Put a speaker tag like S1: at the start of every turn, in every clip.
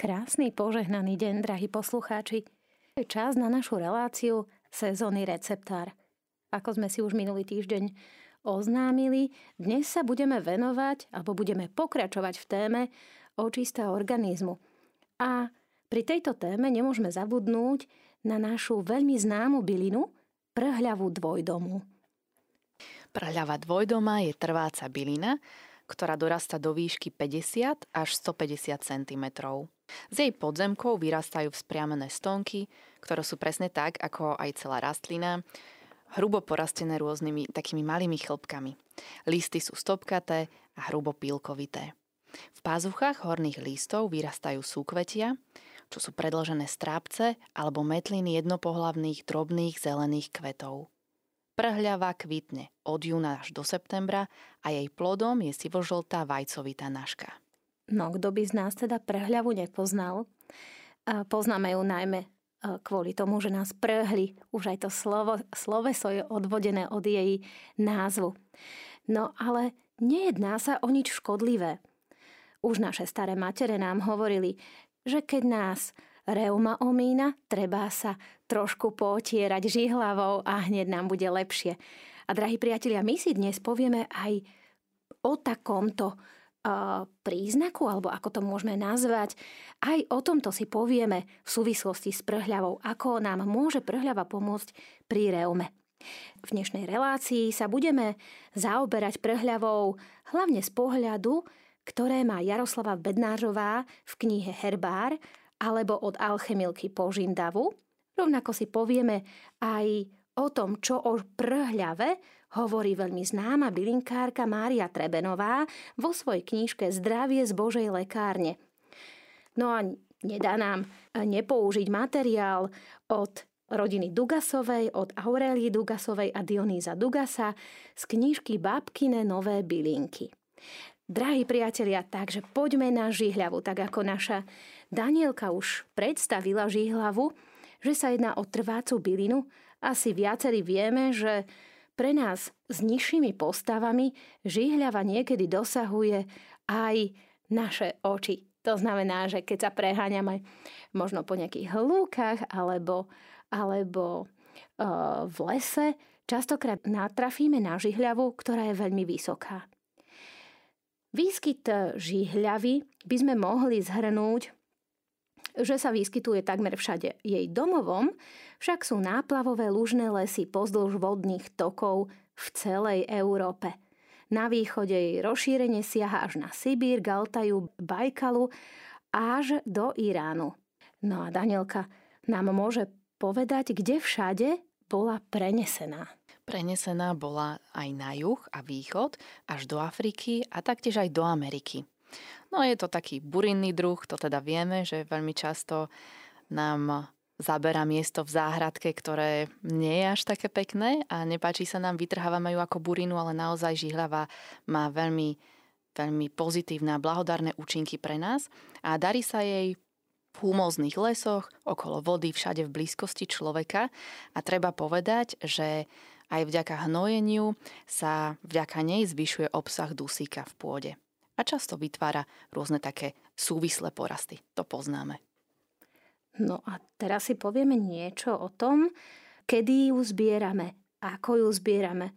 S1: Krásny požehnaný deň, drahí poslucháči. Je čas na našu reláciu Sezónny receptár. Ako sme si už minulý týždeň oznámili, dnes sa budeme venovať alebo budeme pokračovať v téme očista organizmu. A pri tejto téme nemôžeme zabudnúť na našu veľmi známu bylinu prhľavú dvojdomu.
S2: Prhľava dvojdoma je trváca bylina, ktorá dorasta do výšky 50 až 150 cm. Z jej podzemkou vyrastajú vzpriamené stonky, ktoré sú presne tak, ako aj celá rastlina, hrubo porastené rôznymi takými malými chlpkami. Listy sú stopkaté a hrubo pílkovité. V pázuchách horných listov vyrastajú súkvetia, čo sú predložené strápce alebo metliny jednopohlavných drobných zelených kvetov. Prhľava kvitne od júna až do septembra a jej plodom je sivožltá vajcovitá nažka.
S1: No, kto by z nás teda prehľavu nepoznal? Poznáme ju najmä kvôli tomu, že nás prhli. Už aj to slovo, sloveso je odvodené od jej názvu. No ale nejedná sa o nič škodlivé. Už naše staré matere nám hovorili, že keď nás reuma omína, treba sa trošku potierať žihlavou a hneď nám bude lepšie. A drahí priatelia, my si dnes povieme aj o takomto príznaku, alebo ako to môžeme nazvať. Aj o tomto si povieme v súvislosti s prhľavou, ako nám môže prhľava pomôcť pri reume. V dnešnej relácii sa budeme zaoberať prhľavou hlavne z pohľadu, ktoré má Jaroslava Bednářová v knihe Herbár alebo od alchemilky Požindavu. Rovnako si povieme aj o tom, čo o prhľave hovorí veľmi známa bylinkárka Mária Trebenová vo svojej knižke Zdravie z Božej lekárne. No a nedá nám nepoužiť materiál od rodiny Dugasovej, od Aurelii Dugasovej a Dionýza Dugasa z knižky Babkine nové bylinky. Drahí priatelia, takže poďme na žihľavu, tak ako naša Danielka už predstavila žihlavu, že sa jedná o trvácu bylinu. Asi viacerí vieme, že pre nás s nižšími postavami žihľava niekedy dosahuje aj naše oči. To znamená, že keď sa preháňame možno po nejakých lúkach alebo, alebo uh, v lese, častokrát natrafíme na žihľavu, ktorá je veľmi vysoká. Výskyt žihľavy by sme mohli zhrnúť že sa vyskytuje takmer všade. Jej domovom však sú náplavové lužné lesy pozdĺž vodných tokov v celej Európe. Na východe jej rozšírenie siaha až na Sibír, Galtaju, Bajkalu až do Iránu. No a Danielka nám môže povedať, kde všade bola prenesená.
S2: Prenesená bola aj na juh a východ, až do Afriky a taktiež aj do Ameriky. No je to taký burinný druh, to teda vieme, že veľmi často nám zabera miesto v záhradke, ktoré nie je až také pekné a nepáči sa nám, vytrhávame ju ako burinu, ale naozaj žihlava má veľmi, veľmi pozitívne a blahodárne účinky pre nás. A darí sa jej v humóznych lesoch, okolo vody, všade v blízkosti človeka. A treba povedať, že aj vďaka hnojeniu sa vďaka nej zvyšuje obsah dusíka v pôde a často vytvára rôzne také súvislé porasty. To poznáme.
S1: No a teraz si povieme niečo o tom, kedy ju zbierame, ako ju zbierame,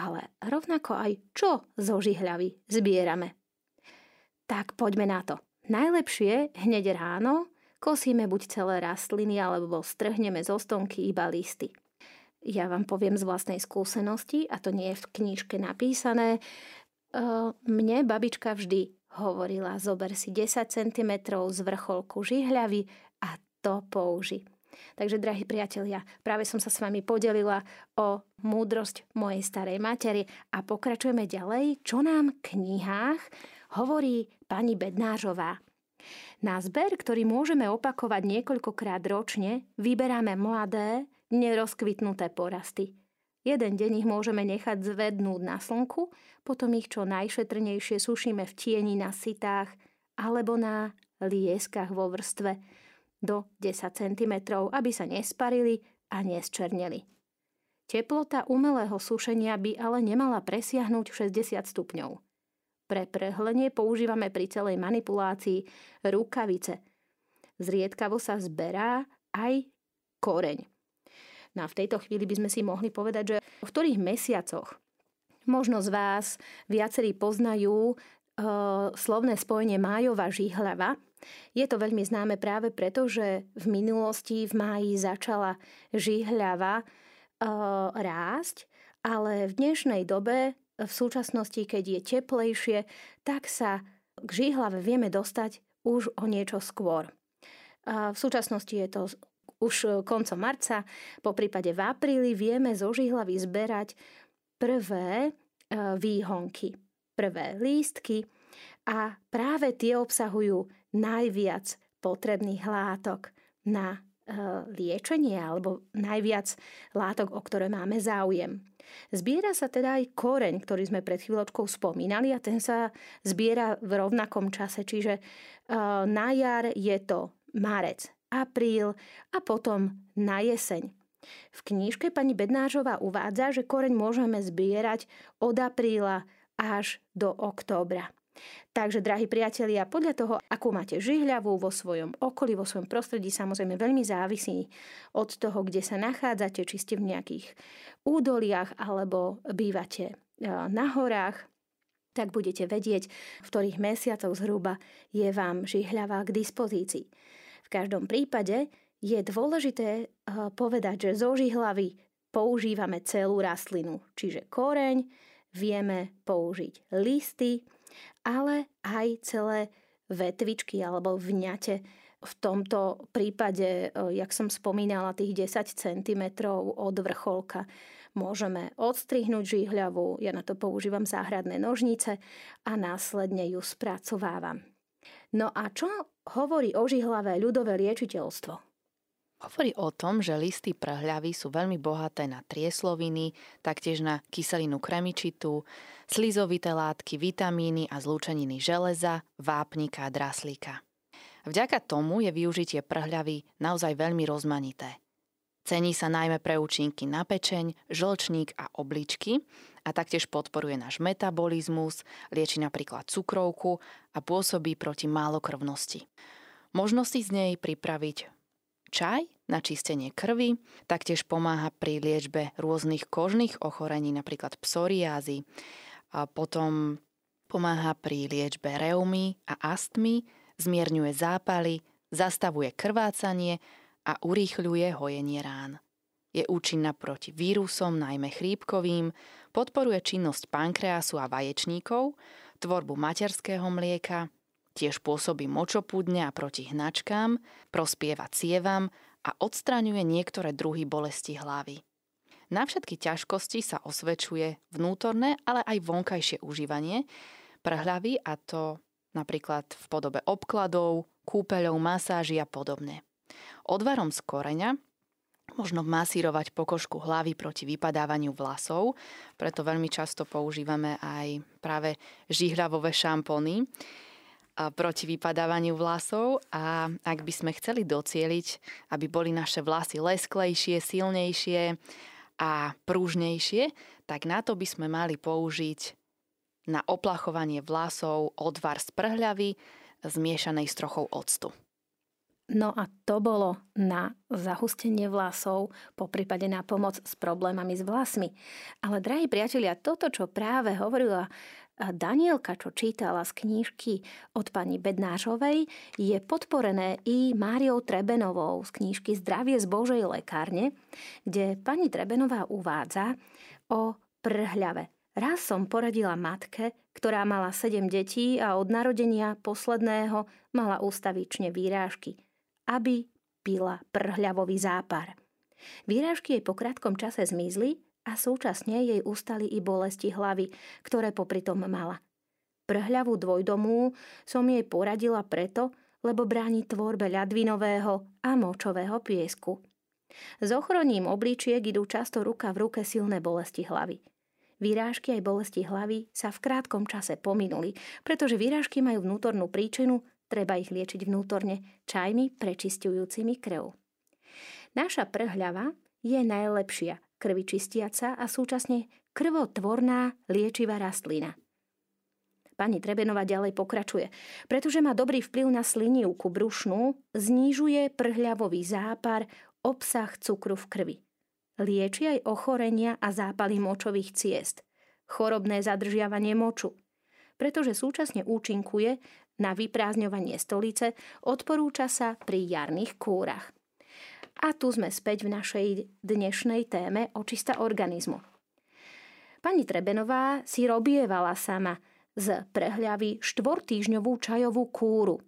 S1: ale rovnako aj čo zo žihľavy zbierame. Tak poďme na to. Najlepšie hneď ráno kosíme buď celé rastliny, alebo strhneme zo stonky iba listy. Ja vám poviem z vlastnej skúsenosti, a to nie je v knižke napísané, mne babička vždy hovorila, zober si 10 cm z vrcholku žihľavy a to použi. Takže, drahí priatelia, práve som sa s vami podelila o múdrosť mojej starej matery a pokračujeme ďalej, čo nám v knihách hovorí pani Bednářová. Na zber, ktorý môžeme opakovať niekoľkokrát ročne, vyberáme mladé, nerozkvitnuté porasty – Jeden deň ich môžeme nechať zvednúť na slnku, potom ich čo najšetrnejšie sušíme v tieni na sitách alebo na lieskach vo vrstve do 10 cm, aby sa nesparili a nesčerneli. Teplota umelého sušenia by ale nemala presiahnuť 60 stupňov. Pre prehlenie používame pri celej manipulácii rukavice. zriedkavo sa zberá aj koreň. No a v tejto chvíli by sme si mohli povedať, že v ktorých mesiacoch možno z vás viacerí poznajú e, slovné spojenie májová žihľava. Je to veľmi známe práve preto, že v minulosti v máji začala žihľava e, rásť, ale v dnešnej dobe, v súčasnosti, keď je teplejšie, tak sa k žihlave vieme dostať už o niečo skôr. V súčasnosti je to už e, koncom marca, po prípade v apríli vieme zo žihlavy zberať prvé e, výhonky, prvé lístky a práve tie obsahujú najviac potrebných látok na e, liečenie alebo najviac látok, o ktoré máme záujem. Zbiera sa teda aj koreň, ktorý sme pred chvíľočkou spomínali a ten sa zbiera v rovnakom čase, čiže na jar je to marec, apríl a potom na jeseň. V knížke pani Bednážová uvádza, že koreň môžeme zbierať od apríla až do októbra. Takže, drahí priatelia, podľa toho, akú máte žihľavu vo svojom okolí, vo svojom prostredí, samozrejme veľmi závisí od toho, kde sa nachádzate, či ste v nejakých údoliach alebo bývate e, na horách, tak budete vedieť, v ktorých mesiacoch zhruba je vám žihľava k dispozícii. V každom prípade je dôležité eh, povedať, že zo žihlavy používame celú rastlinu, čiže koreň, vieme použiť listy, ale aj celé vetvičky alebo vňate. V tomto prípade, eh, jak som spomínala, tých 10 cm od vrcholka môžeme odstrihnúť žihľavu, ja na to používam záhradné nožnice a následne ju spracovávam. No a čo hovorí o ľudové liečiteľstvo?
S2: Hovorí o tom, že listy prhľavy sú veľmi bohaté na triesloviny, taktiež na kyselinu kremičitú, slizovité látky, vitamíny a zlúčeniny železa, vápnika a draslíka. Vďaka tomu je využitie prhľavy naozaj veľmi rozmanité. Cení sa najmä pre účinky na pečeň, žlčník a obličky a taktiež podporuje náš metabolizmus, lieči napríklad cukrovku a pôsobí proti málokrvnosti. Možno si z nej pripraviť čaj na čistenie krvi, taktiež pomáha pri liečbe rôznych kožných ochorení, napríklad psoriázy. A potom pomáha pri liečbe reumy a astmy, zmierňuje zápaly, zastavuje krvácanie a urýchľuje hojenie rán. Je účinná proti vírusom, najmä chrípkovým, podporuje činnosť pankreasu a vaječníkov, tvorbu materského mlieka, tiež pôsobí močopúdne a proti hnačkám, prospieva cievam a odstraňuje niektoré druhy bolesti hlavy. Na všetky ťažkosti sa osvedčuje vnútorné, ale aj vonkajšie užívanie prehľavy a to napríklad v podobe obkladov, kúpeľov, masáží a podobne. Odvarom z koreňa možno masírovať pokožku hlavy proti vypadávaniu vlasov, preto veľmi často používame aj práve žihľavové šampóny proti vypadávaniu vlasov a ak by sme chceli docieliť, aby boli naše vlasy lesklejšie, silnejšie a prúžnejšie, tak na to by sme mali použiť na oplachovanie vlasov odvar z prhľavy zmiešanej s trochou octu.
S1: No a to bolo na zahustenie vlasov, po prípade na pomoc s problémami s vlasmi. Ale, drahí priatelia, toto, čo práve hovorila Danielka, čo čítala z knížky od pani Bednášovej, je podporené i Máriou Trebenovou z knížky Zdravie z Božej lekárne, kde pani Trebenová uvádza o prhľave. Raz som poradila matke, ktorá mala 7 detí a od narodenia posledného mala ústavične výrážky aby pila prhľavový zápar. Výrážky jej po krátkom čase zmizli a súčasne jej ustali i bolesti hlavy, ktoré popri tom mala. Prhľavú dvojdomú som jej poradila preto, lebo bráni tvorbe ľadvinového a močového piesku. S ochroním obličiek idú často ruka v ruke silné bolesti hlavy. Výrážky aj bolesti hlavy sa v krátkom čase pominuli, pretože výrážky majú vnútornú príčinu Treba ich liečiť vnútorne čajmi prečistujúcimi krv. Naša prhľava je najlepšia krvičistiaca a súčasne krvotvorná liečivá rastlina. Pani Trebenová ďalej pokračuje. Pretože má dobrý vplyv na slinivku brušnú, znižuje prhľavový zápar, obsah cukru v krvi. Lieči aj ochorenia a zápaly močových ciest, chorobné zadržiavanie moču. Pretože súčasne účinkuje na vyprázdňovanie stolice, odporúča sa pri jarných kúrach. A tu sme späť v našej dnešnej téme očista organizmu. Pani Trebenová si robievala sama z prehľavy štvortýžňovú čajovú kúru.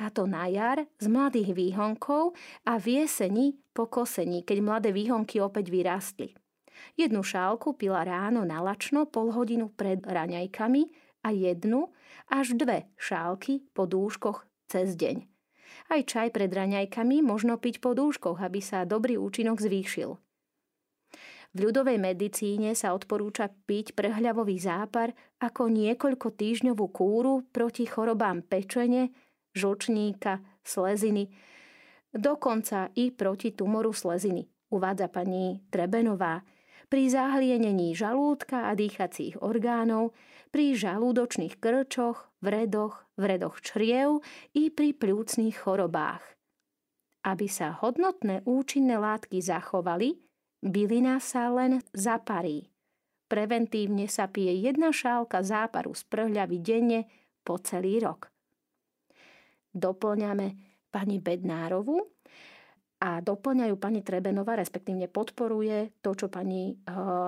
S1: A to na jar z mladých výhonkov a v jeseni po kosení, keď mladé výhonky opäť vyrástli. Jednu šálku pila ráno na lačno pol hodinu pred raňajkami a jednu až dve šálky po dúškoch cez deň. Aj čaj pred raňajkami možno piť po dúškoch, aby sa dobrý účinok zvýšil. V ľudovej medicíne sa odporúča piť prehľavový zápar ako niekoľko týždňovú kúru proti chorobám pečene, žlčníka, sleziny, dokonca i proti tumoru sleziny, uvádza pani Trebenová. Pri zahlienení žalúdka a dýchacích orgánov, pri žalúdočných krčoch, vredoch, vredoch čriev i pri pľúcných chorobách. Aby sa hodnotné účinné látky zachovali, Bylina sa len zaparí. Preventívne sa pije jedna šálka záparu z prhľavy denne po celý rok. Doplňame pani Bednárovu a doplňajú pani Trebenová, respektívne podporuje to, čo pani eh,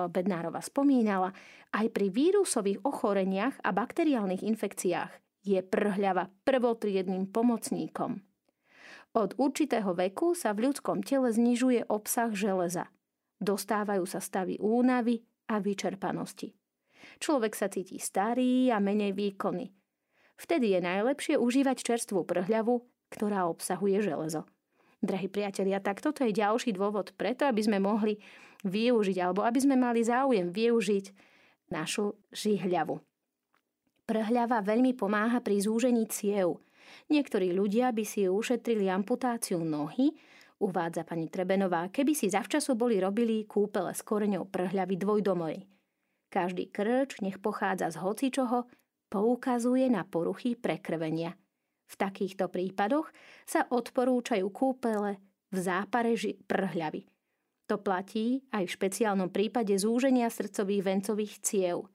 S1: Bednárova spomínala. Aj pri vírusových ochoreniach a bakteriálnych infekciách je prhľava prvotriedným pomocníkom. Od určitého veku sa v ľudskom tele znižuje obsah železa dostávajú sa stavy únavy a vyčerpanosti. Človek sa cíti starý a menej výkonný. Vtedy je najlepšie užívať čerstvú prhľavu, ktorá obsahuje železo. Drahí priatelia, tak toto je ďalší dôvod preto, aby sme mohli využiť alebo aby sme mali záujem využiť našu žihľavu. Prhľava veľmi pomáha pri zúžení ciev. Niektorí ľudia by si ušetrili amputáciu nohy, uvádza pani Trebenová, keby si zavčasu boli robili kúpele s koreňou prhľavy dvojdomoj. Každý krč, nech pochádza z hocičoho, poukazuje na poruchy prekrvenia. V takýchto prípadoch sa odporúčajú kúpele v zápare prhľavy. To platí aj v špeciálnom prípade zúženia srdcových vencových ciev.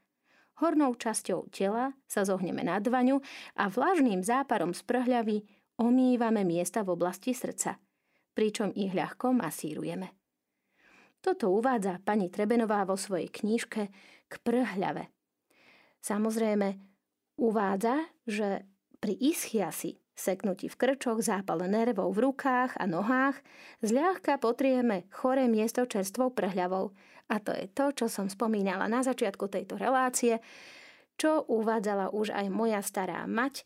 S1: Hornou časťou tela sa zohneme na dvaňu a vlažným záparom z prhľavy omývame miesta v oblasti srdca – pričom ich ľahko masírujeme. Toto uvádza pani Trebenová vo svojej knižke k prhľave. Samozrejme, uvádza, že pri ischiasi, seknutí v krčoch, zápale nervov v rukách a nohách, zľahka potrieme choré miesto čerstvou prhľavou. A to je to, čo som spomínala na začiatku tejto relácie, čo uvádzala už aj moja stará mať,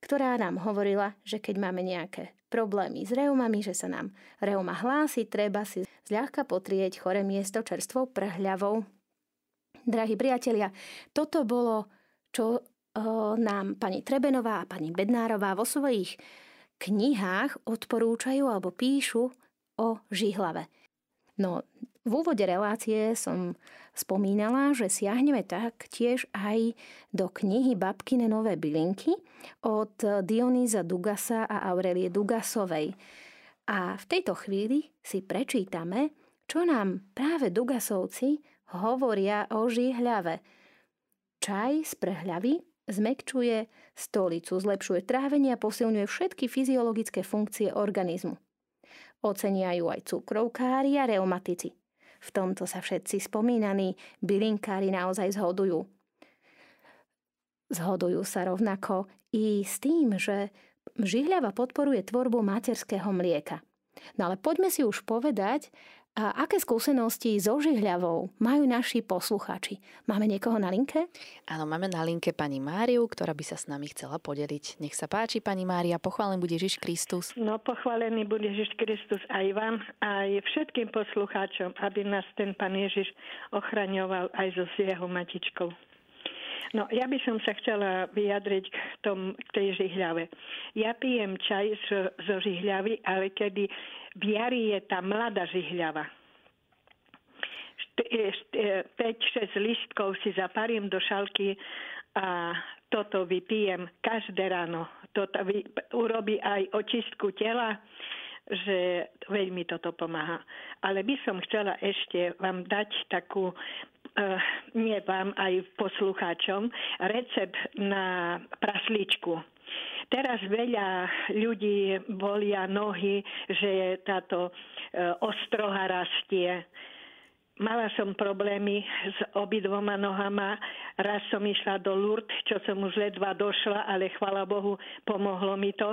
S1: ktorá nám hovorila, že keď máme nejaké problémy s reumami, že sa nám reuma hlási, treba si zľahka potrieť chore miesto čerstvou prhľavou. Drahí priatelia, toto bolo, čo nám pani Trebenová a pani Bednárová vo svojich knihách odporúčajú alebo píšu o žihlave. No, v úvode relácie som spomínala, že siahneme taktiež aj do knihy Babkine nové bylinky od Dionýza Dugasa a Aurelie Dugasovej. A v tejto chvíli si prečítame, čo nám práve Dugasovci hovoria o žihľave. Čaj z prehľavy zmekčuje stolicu, zlepšuje trávenie a posilňuje všetky fyziologické funkcie organizmu. Oceniajú aj cukrovkári a reumatici. V tomto sa všetci spomínaní bylinkári naozaj zhodujú. Zhodujú sa rovnako i s tým, že žihľava podporuje tvorbu materského mlieka. No ale poďme si už povedať, a aké skúsenosti so žihľavou majú naši poslucháči? Máme niekoho na linke?
S2: Áno, máme na linke pani Máriu, ktorá by sa s nami chcela podeliť. Nech sa páči, pani Mária, pochválen bude Ježiš Kristus.
S3: No, pochválený bude Ježiš Kristus aj vám, aj všetkým poslucháčom, aby nás ten pán Ježiš ochraňoval aj so jeho matičkou. No, ja by som sa chcela vyjadriť k, tom, k tej žihľave. Ja pijem čaj zo, zo žihľavy, ale kedy v jari je tá mladá žihľava. 5-6 e, listkov si zaparím do šalky a toto vypijem každé ráno. Toto vy, urobí aj očistku tela, že veľmi toto pomáha. Ale by som chcela ešte vám dať takú nie vám, aj poslucháčom, recept na prasličku. Teraz veľa ľudí bolia nohy, že táto uh, ostroha rastie. Mala som problémy s obidvoma nohama. Raz som išla do Lourdes, čo som už ledva došla, ale chvala Bohu, pomohlo mi to,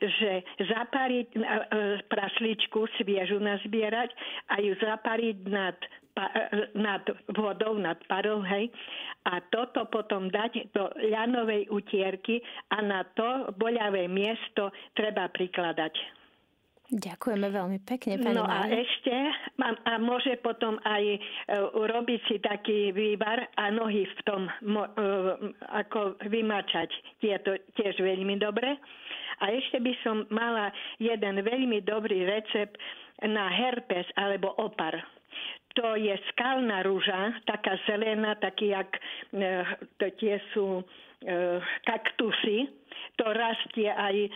S3: že zapariť e, prasličku, sviežu nazbierať a ju zapariť nad nad vodou, nad parou, hej. A toto potom dať do ľanovej utierky a na to boľavé miesto treba prikladať.
S1: Ďakujeme veľmi pekne, pani
S3: No a ešte, a, a môže potom aj uh, urobiť si taký vývar a nohy v tom mo, uh, ako vymačať. Je to tiež veľmi dobre. A ešte by som mala jeden veľmi dobrý recept na herpes alebo opar to je skalná rúža, taká zelená, taký jak, e, to tie sú e, kaktusy, to rastie aj,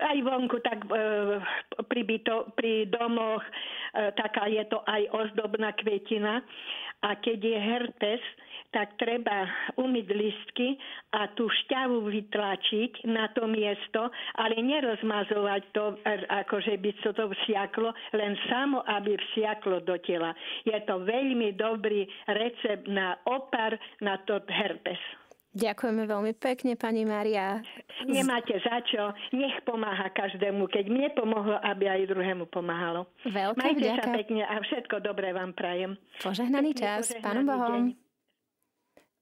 S3: aj vonku, tak e, pri, byto, pri domoch, taká je to aj ozdobná kvetina. A keď je herpes, tak treba umyť listky a tú šťavu vytlačiť na to miesto, ale nerozmazovať to, ako že by to to vsiaklo, len samo, aby vsiaklo do tela. Je to veľmi dobrý recept na opar na to herpes.
S1: Ďakujeme veľmi pekne, pani Maria.
S3: Nemáte za čo. Nech pomáha každému. Keď mne pomohlo, aby aj druhému pomáhalo.
S1: Veľká
S3: Majte
S1: vďaka.
S3: sa pekne a všetko dobré vám prajem.
S1: Požehnaný čas. Pánom Bohom. Deň.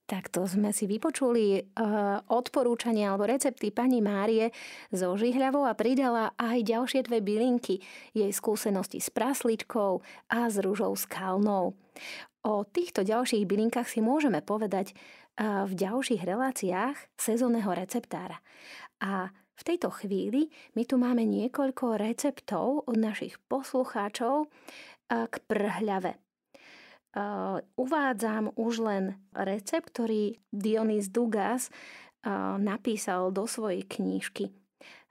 S1: Takto sme si vypočuli uh, odporúčania alebo recepty pani Márie zo Žihľavou a pridala aj ďalšie dve bylinky, jej skúsenosti s prasličkou a s rúžou skalnou. O týchto ďalších bylinkách si môžeme povedať uh, v ďalších reláciách sezónneho receptára. A v tejto chvíli my tu máme niekoľko receptov od našich poslucháčov uh, k prhľave. Uh, uvádzam už len recept, ktorý Dionys Dugas uh, napísal do svojej knížky.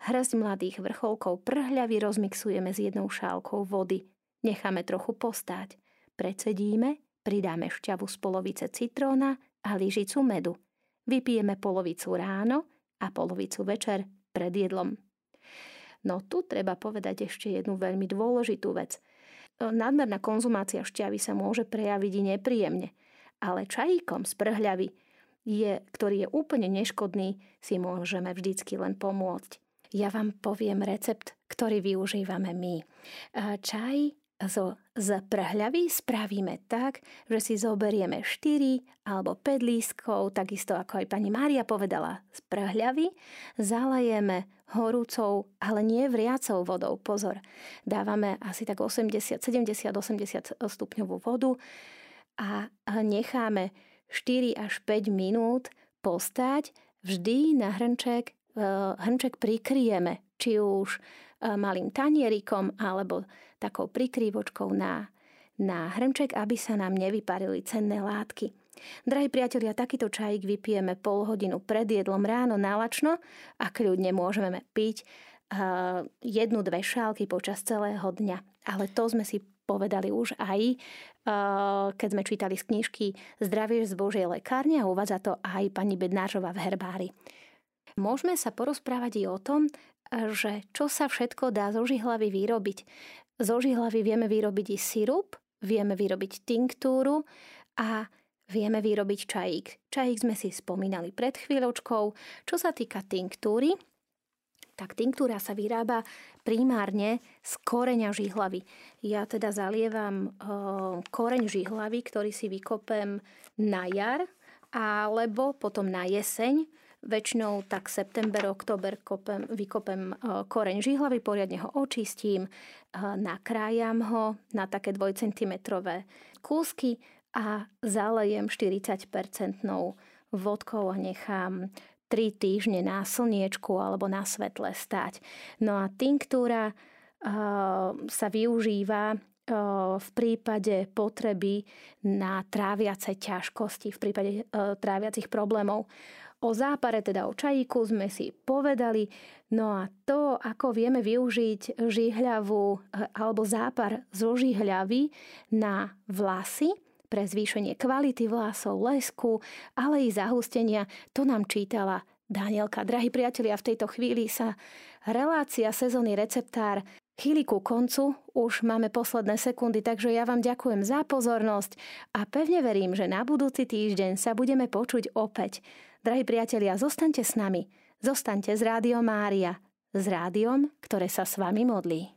S1: Hrzť mladých vrcholkov prhľavy rozmixujeme s jednou šálkou vody. Necháme trochu postáť. Precedíme, pridáme šťavu z polovice citróna a lyžicu medu. Vypijeme polovicu ráno a polovicu večer pred jedlom. No tu treba povedať ešte jednu veľmi dôležitú vec – nadmerná konzumácia šťavy sa môže prejaviť i nepríjemne. Ale čajíkom z prhľavy, je, ktorý je úplne neškodný, si môžeme vždycky len pomôcť. Ja vám poviem recept, ktorý využívame my. Čaj zo, z prhľavy spravíme tak, že si zoberieme 4 alebo 5 lístkov, takisto ako aj pani Mária povedala, z prhľavy, zalejeme horúcou, ale nie vriacou vodou. Pozor, dávame asi tak 80, 70, 80 stupňovú vodu a necháme 4 až 5 minút postať. Vždy na hrnček, e, hrnček prikryjeme, či už e, malým tanierikom alebo takou prikrývočkou na, na hrnček, aby sa nám nevyparili cenné látky. Drahí priatelia, takýto čajík vypijeme pol hodinu pred jedlom ráno nalačno a kľudne môžeme piť uh, jednu, dve šálky počas celého dňa. Ale to sme si povedali už aj, uh, keď sme čítali z knižky Zdravie z Božej lekárne a uvádza to aj pani Bednářová v herbári. Môžeme sa porozprávať i o tom, že čo sa všetko dá zo žihlavy vyrobiť. Zo žihlavy vieme vyrobiť i sirup, vieme vyrobiť tinktúru a vieme vyrobiť čajík. Čajík sme si spomínali pred chvíľočkou. Čo sa týka tinktúry, tak tinktúra sa vyrába primárne z koreňa žihlavy. Ja teda zalievam e, koreň žihlavy, ktorý si vykopem na jar, alebo potom na jeseň Väčšinou tak september, október kopem, vykopem e, koreň žihlavy, poriadne ho očistím, e, nakrájam ho na také 2 cm kúsky a zalejem 40-percentnou vodkou a nechám 3 týždne na slniečku alebo na svetle stať. No a tinktúra e, sa využíva v prípade potreby na tráviace ťažkosti, v prípade tráviacich problémov. O zápare, teda o čajíku sme si povedali. No a to, ako vieme využiť žihľavu eh, alebo zápar zo žihľavy na vlasy, pre zvýšenie kvality vlasov, lesku, ale i zahustenia, to nám čítala Danielka. Drahí priatelia, v tejto chvíli sa relácia sezóny receptár chýli ku koncu, už máme posledné sekundy, takže ja vám ďakujem za pozornosť a pevne verím, že na budúci týždeň sa budeme počuť opäť. Drahí priatelia, zostaňte s nami, zostaňte z Rádio Mária, s rádiom, ktoré sa s vami modlí.